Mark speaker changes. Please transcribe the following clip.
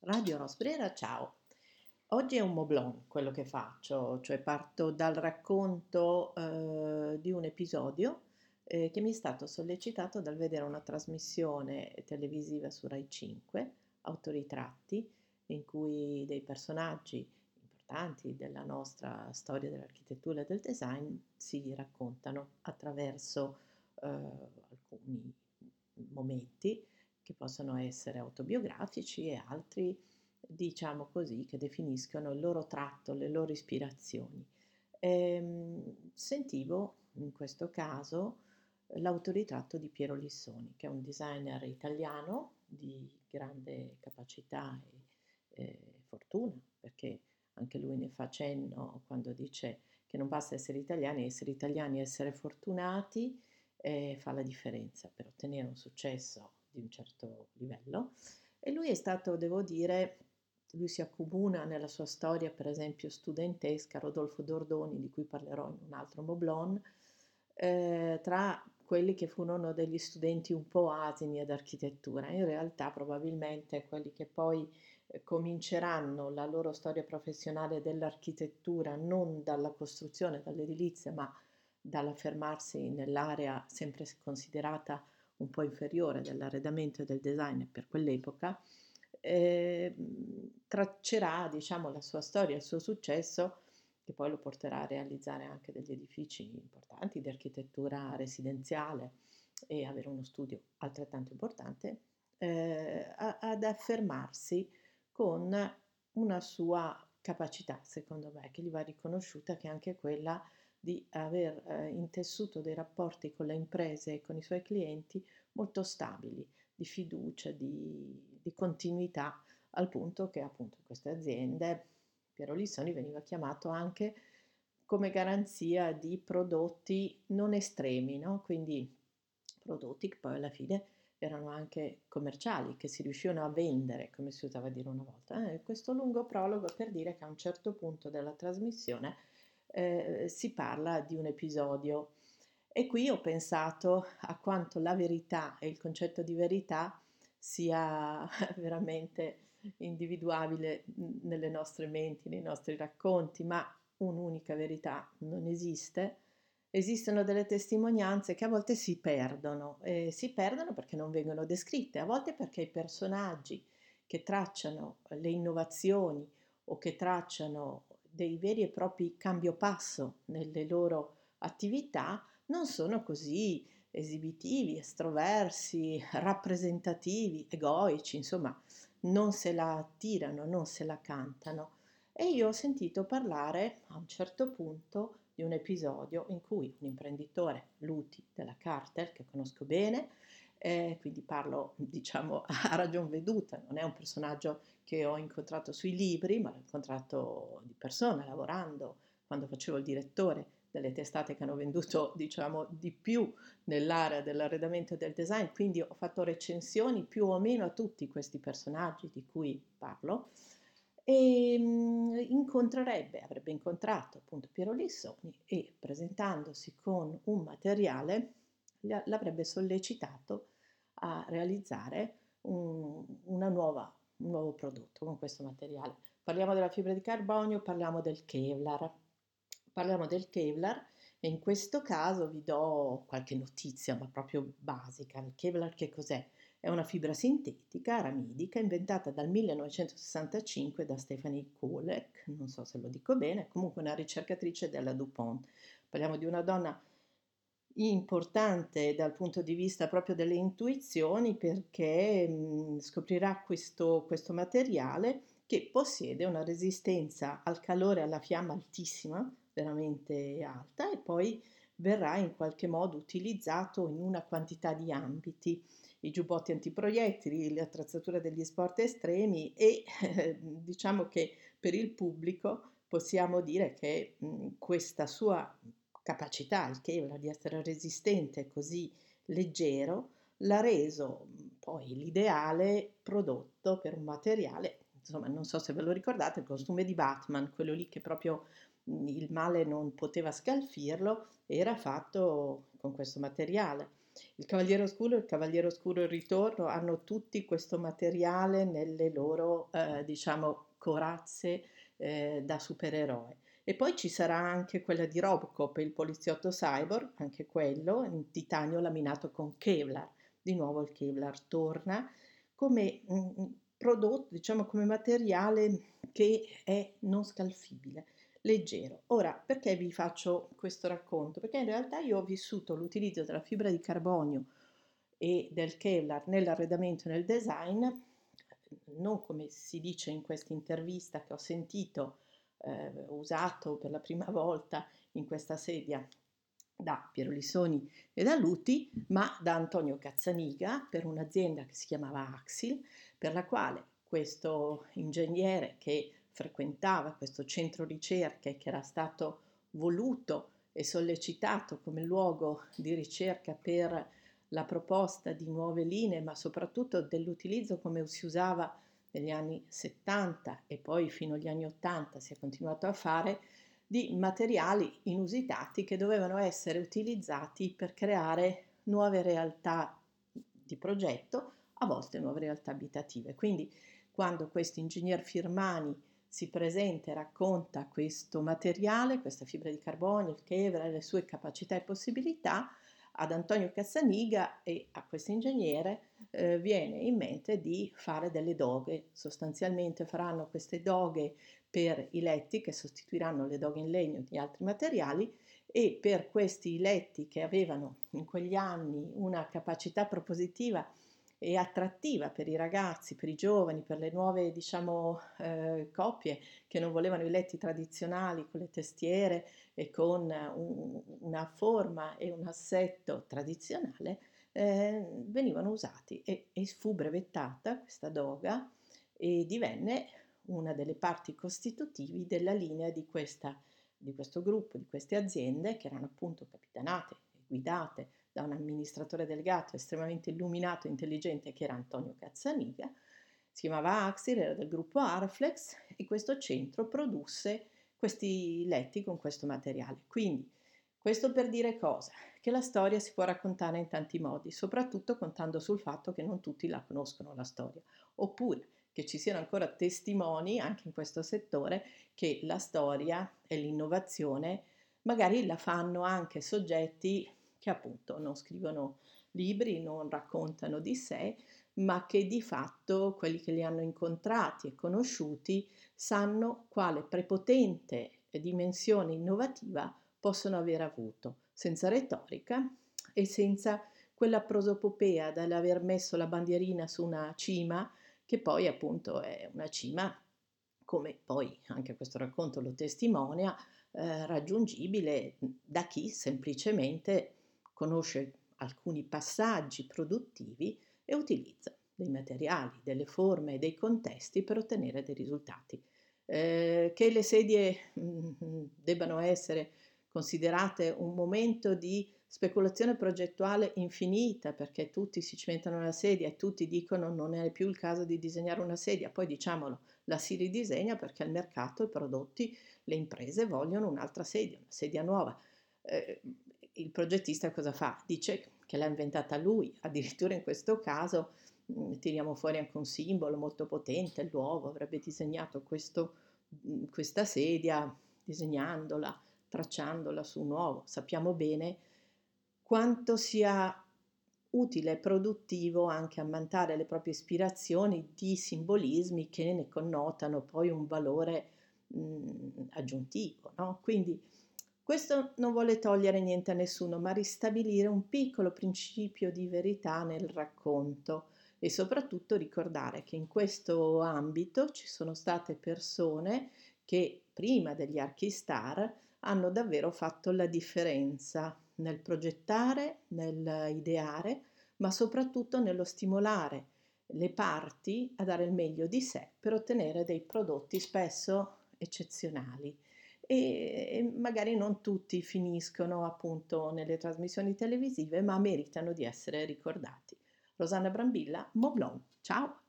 Speaker 1: Radio Rosbrera, ciao. Oggi è un moblon quello che faccio, cioè parto dal racconto eh, di un episodio eh, che mi è stato sollecitato dal vedere una trasmissione televisiva su Rai 5, Autoritratti, in cui dei personaggi importanti della nostra storia dell'architettura e del design si raccontano attraverso eh, alcuni momenti che possono essere autobiografici e altri, diciamo così, che definiscono il loro tratto, le loro ispirazioni. Ehm, sentivo in questo caso l'autoritratto di Piero Lissoni, che è un designer italiano di grande capacità e eh, fortuna, perché anche lui ne fa cenno quando dice che non basta essere italiani, essere italiani e essere fortunati eh, fa la differenza per ottenere un successo di un certo livello e lui è stato, devo dire, lui si accomuna nella sua storia, per esempio, studentesca, Rodolfo Dordoni, di cui parlerò in un altro Moblon, eh, tra quelli che furono degli studenti un po' asini ad architettura. In realtà, probabilmente, quelli che poi eh, cominceranno la loro storia professionale dell'architettura non dalla costruzione, dall'edilizia, ma dall'affermarsi nell'area sempre considerata un po' inferiore dell'arredamento e del design per quell'epoca, eh, traccerà diciamo, la sua storia, il suo successo, che poi lo porterà a realizzare anche degli edifici importanti di architettura residenziale e avere uno studio altrettanto importante, eh, ad affermarsi con una sua capacità, secondo me, che gli va riconosciuta, che è anche quella di aver eh, intessuto dei rapporti con le imprese e con i suoi clienti molto stabili, di fiducia, di, di continuità, al punto che appunto queste aziende Piero Lissoni veniva chiamato anche come garanzia di prodotti non estremi, no? quindi prodotti che poi alla fine erano anche commerciali, che si riuscivano a vendere, come si usava dire una volta. Eh, questo lungo prologo per dire che a un certo punto della trasmissione eh, si parla di un episodio. E qui ho pensato a quanto la verità e il concetto di verità sia veramente individuabile nelle nostre menti, nei nostri racconti, ma un'unica verità non esiste. Esistono delle testimonianze che a volte si perdono, e si perdono perché non vengono descritte, a volte perché i personaggi che tracciano le innovazioni o che tracciano dei veri e propri cambiopasso nelle loro attività non sono così esibitivi, estroversi, rappresentativi, egoici, insomma, non se la attirano, non se la cantano. E io ho sentito parlare a un certo punto di un episodio in cui un imprenditore, Luti della Carter, che conosco bene, eh, quindi parlo diciamo a ragion veduta, non è un personaggio che ho incontrato sui libri, ma l'ho incontrato di persona lavorando quando facevo il direttore delle testate che hanno venduto diciamo di più nell'area dell'arredamento e del design, quindi ho fatto recensioni più o meno a tutti questi personaggi di cui parlo. E mh, incontrerebbe, avrebbe incontrato appunto Piero Lissoni e presentandosi con un materiale l'avrebbe sollecitato a realizzare un, nuova, un nuovo prodotto con questo materiale. Parliamo della fibra di carbonio, parliamo del Kevlar. Parliamo del Kevlar e in questo caso vi do qualche notizia, ma proprio basica. Il Kevlar che cos'è? È una fibra sintetica aramidica inventata dal 1965 da Stephanie Kolek, non so se lo dico bene, comunque una ricercatrice della DuPont. Parliamo di una donna importante dal punto di vista proprio delle intuizioni perché mh, scoprirà questo, questo materiale che possiede una resistenza al calore e alla fiamma altissima, veramente alta, e poi verrà in qualche modo utilizzato in una quantità di ambiti, i giubbotti antiproiettili, l'attrezzatura degli sport estremi e diciamo che per il pubblico possiamo dire che mh, questa sua capacità, il Kevlar, di essere resistente così leggero, l'ha reso poi l'ideale prodotto per un materiale, insomma non so se ve lo ricordate, il costume di Batman, quello lì che proprio il male non poteva scalfirlo, era fatto con questo materiale. Il Cavaliere Oscuro e il Cavaliere Oscuro il Ritorno hanno tutti questo materiale nelle loro, eh, diciamo, corazze eh, da supereroe. E poi ci sarà anche quella di Robocop, il poliziotto cyborg, anche quello in titanio laminato con Kevlar. Di nuovo il Kevlar torna come mm, mm, prodotto, diciamo come materiale che è non scalfibile, leggero. Ora, perché vi faccio questo racconto? Perché in realtà io ho vissuto l'utilizzo della fibra di carbonio e del Kevlar nell'arredamento e nel design, non come si dice in questa intervista che ho sentito eh, usato per la prima volta in questa sedia da Piero Lissoni e da Luti, ma da Antonio Cazzaniga per un'azienda che si chiamava Axil, per la quale questo ingegnere che frequentava questo centro ricerche che era stato voluto e sollecitato come luogo di ricerca per la proposta di nuove linee, ma soprattutto dell'utilizzo come si usava negli anni 70 e poi fino agli anni 80 si è continuato a fare di materiali inusitati che dovevano essere utilizzati per creare nuove realtà di progetto, a volte nuove realtà abitative. Quindi quando questo ingegner Firmani si presenta e racconta questo materiale, questa fibra di carbonio, il Kevlar, le sue capacità e possibilità, ad Antonio Cazzaniga e a questo ingegnere eh, viene in mente di fare delle doghe. Sostanzialmente faranno queste doghe per i letti che sostituiranno le doghe in legno di altri materiali e per questi letti che avevano in quegli anni una capacità propositiva e attrattiva per i ragazzi, per i giovani, per le nuove diciamo, eh, coppie che non volevano i letti tradizionali con le testiere e con un, una forma e un assetto tradizionale, eh, venivano usati e, e fu brevettata questa doga e divenne una delle parti costitutivi della linea di, questa, di questo gruppo, di queste aziende che erano appunto capitanate e guidate da un amministratore delegato estremamente illuminato e intelligente che era Antonio Cazzaniga, si chiamava Axir, era del gruppo Arflex e questo centro produsse questi letti con questo materiale. Quindi, questo per dire cosa? Che la storia si può raccontare in tanti modi, soprattutto contando sul fatto che non tutti la conoscono la storia, oppure che ci siano ancora testimoni anche in questo settore che la storia e l'innovazione magari la fanno anche soggetti che appunto non scrivono libri, non raccontano di sé, ma che di fatto quelli che li hanno incontrati e conosciuti sanno quale prepotente dimensione innovativa possono aver avuto, senza retorica e senza quella prosopopea dall'aver messo la bandierina su una cima, che poi appunto è una cima, come poi anche questo racconto lo testimonia, eh, raggiungibile da chi semplicemente conosce alcuni passaggi produttivi e utilizza dei materiali, delle forme e dei contesti per ottenere dei risultati. Eh, che le sedie mh, mm, debbano essere considerate un momento di speculazione progettuale infinita perché tutti si cimentano nella sedia e tutti dicono non è più il caso di disegnare una sedia, poi diciamolo, la si ridisegna perché il mercato, i prodotti, le imprese vogliono un'altra sedia, una sedia nuova. Eh, il progettista cosa fa? Dice che l'ha inventata lui, addirittura in questo caso mm, tiriamo fuori anche un simbolo molto potente, l'uovo avrebbe disegnato questo, mm, questa sedia disegnandola, tracciandola su un uovo. Sappiamo bene quanto sia utile e produttivo anche ammantare le proprie ispirazioni di simbolismi che ne connotano poi un valore mh, mm, aggiuntivo. No? Quindi questo non vuole togliere niente a nessuno, ma ristabilire un piccolo principio di verità nel racconto e soprattutto ricordare che in questo ambito ci sono state persone che prima degli archistar hanno davvero fatto la differenza nel progettare, nel ideare, ma soprattutto nello stimolare le parti a dare il meglio di sé per ottenere dei prodotti spesso eccezionali e magari non tutti finiscono appunto nelle trasmissioni televisive, ma meritano di essere ricordati. Rosanna Brambilla, Moblon, ciao!